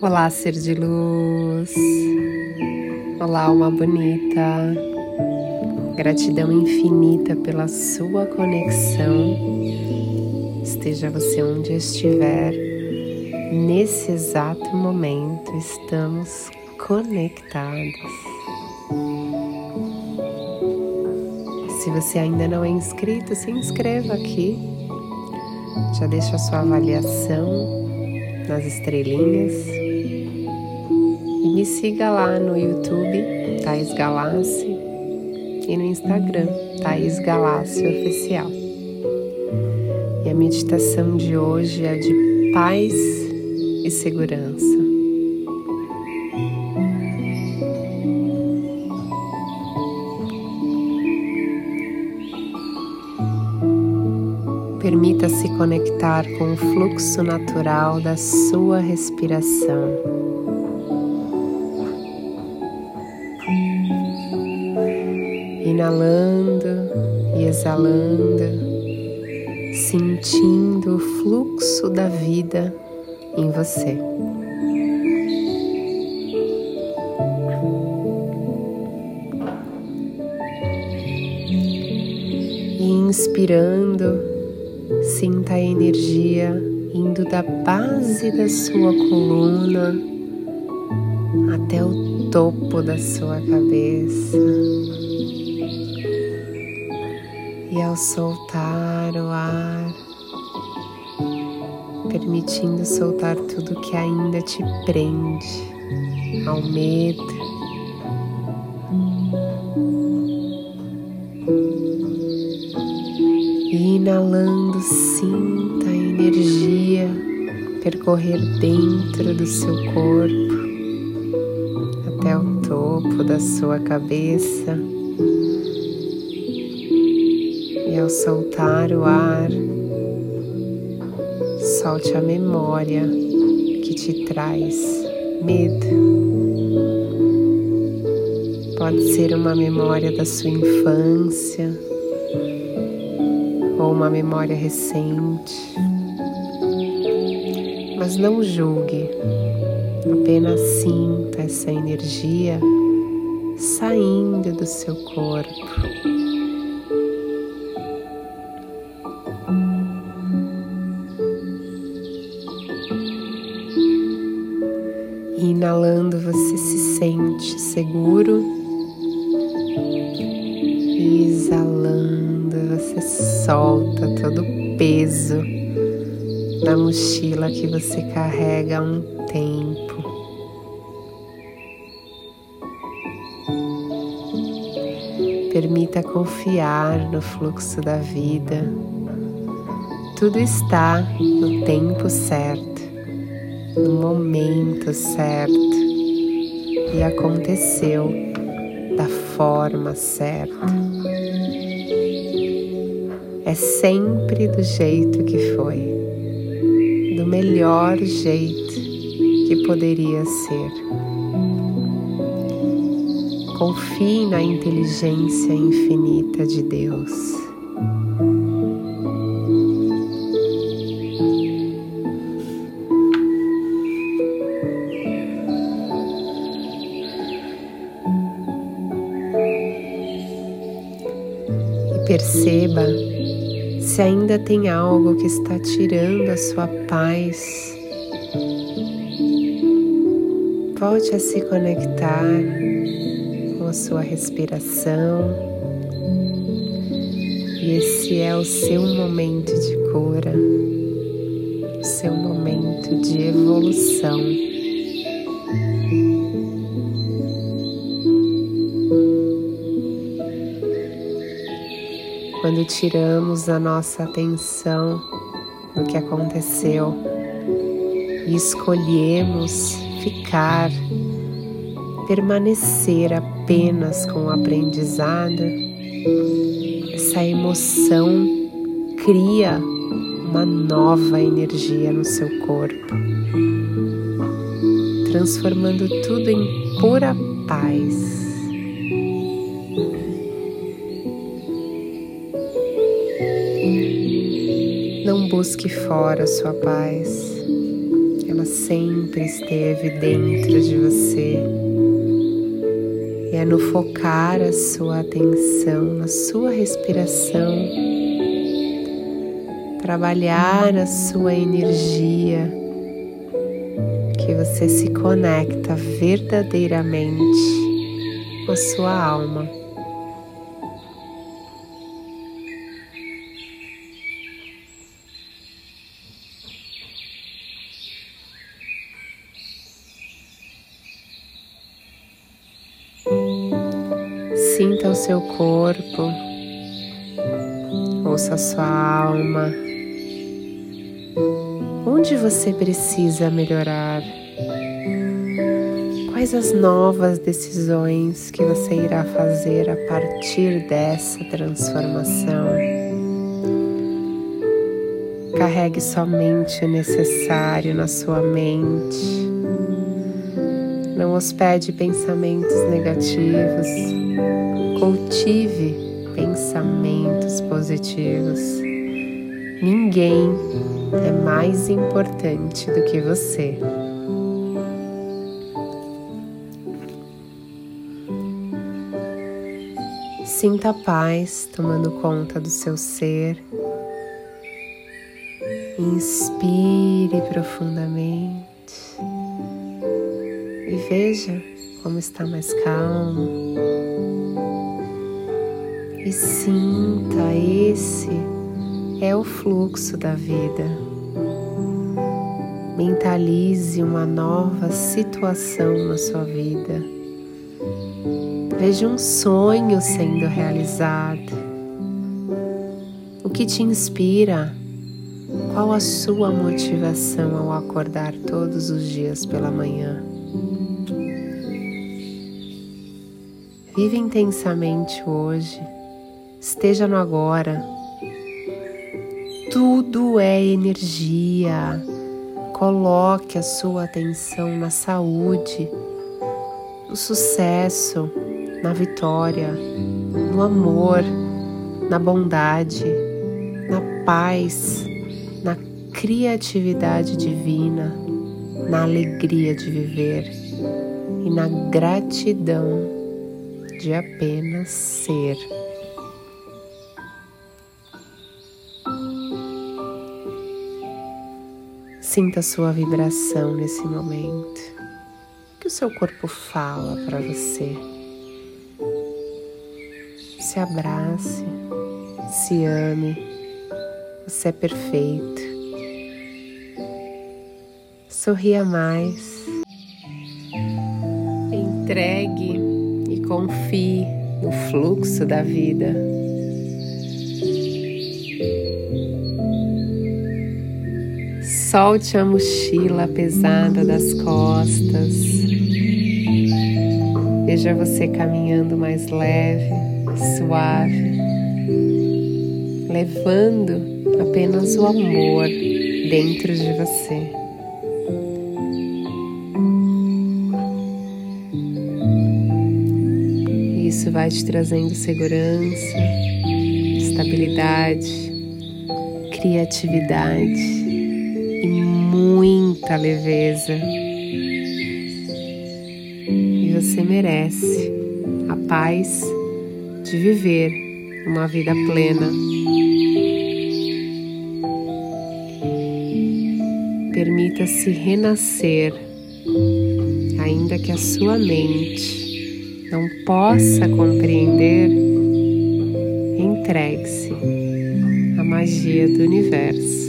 Olá, ser de luz. Olá, alma bonita. Gratidão infinita pela sua conexão. Esteja você onde estiver, nesse exato momento, estamos conectados. Se você ainda não é inscrito, se inscreva aqui. Já deixa a sua avaliação nas estrelinhas me siga lá no YouTube, Thaís Galassi, e no Instagram, Thaís Galassi Oficial. E a meditação de hoje é de paz e segurança. Permita-se conectar com o fluxo natural da sua respiração. Inalando e exalando, sentindo o fluxo da vida em você. E inspirando, sinta a energia indo da base da sua coluna até o topo da sua cabeça e ao soltar o ar, permitindo soltar tudo que ainda te prende ao medo. E inalando, sinta a energia percorrer dentro do seu corpo até o topo da sua cabeça ao soltar o ar, solte a memória que te traz medo. Pode ser uma memória da sua infância ou uma memória recente. Mas não julgue, apenas sinta essa energia saindo do seu corpo. Inalando, você se sente seguro. Exalando, você solta todo o peso da mochila que você carrega há um tempo. Permita confiar no fluxo da vida. Tudo está no tempo certo no momento certo e aconteceu da forma certa. É sempre do jeito que foi, do melhor jeito que poderia ser. Confie na inteligência infinita de Deus. Perceba se ainda tem algo que está tirando a sua paz. Volte a se conectar com a sua respiração. E esse é o seu momento de cura, o seu momento de evolução. Quando tiramos a nossa atenção do que aconteceu e escolhemos ficar, permanecer apenas com o aprendizado, essa emoção cria uma nova energia no seu corpo, transformando tudo em pura paz. Não busque fora sua paz. ela sempre esteve dentro de você. E é no focar a sua atenção na sua respiração, trabalhar a sua energia, que você se conecta verdadeiramente com a sua alma. Seu corpo, ouça a sua alma. Onde você precisa melhorar? Quais as novas decisões que você irá fazer a partir dessa transformação? Carregue somente o necessário na sua mente. Não hospede pensamentos negativos. Cultive pensamentos positivos. Ninguém é mais importante do que você. Sinta a paz tomando conta do seu ser. Inspire profundamente e veja como está mais calmo. E sinta esse é o fluxo da vida. Mentalize uma nova situação na sua vida. Veja um sonho sendo realizado. O que te inspira? Qual a sua motivação ao acordar todos os dias pela manhã? Vive intensamente hoje, esteja no agora. Tudo é energia. Coloque a sua atenção na saúde, no sucesso, na vitória, no amor, na bondade, na paz, na criatividade divina, na alegria de viver e na gratidão de apenas ser. Sinta a sua vibração nesse momento. O que o seu corpo fala para você? Se abrace, se ame. Você é perfeito. Sorria mais. Entregue confie no fluxo da vida. Solte a mochila pesada das costas. Veja você caminhando mais leve, suave, levando apenas o amor dentro de você. Vai te trazendo segurança, estabilidade, criatividade e muita leveza. E você merece a paz de viver uma vida plena. Permita-se renascer, ainda que a sua mente não possa compreender, entregue-se à magia do universo.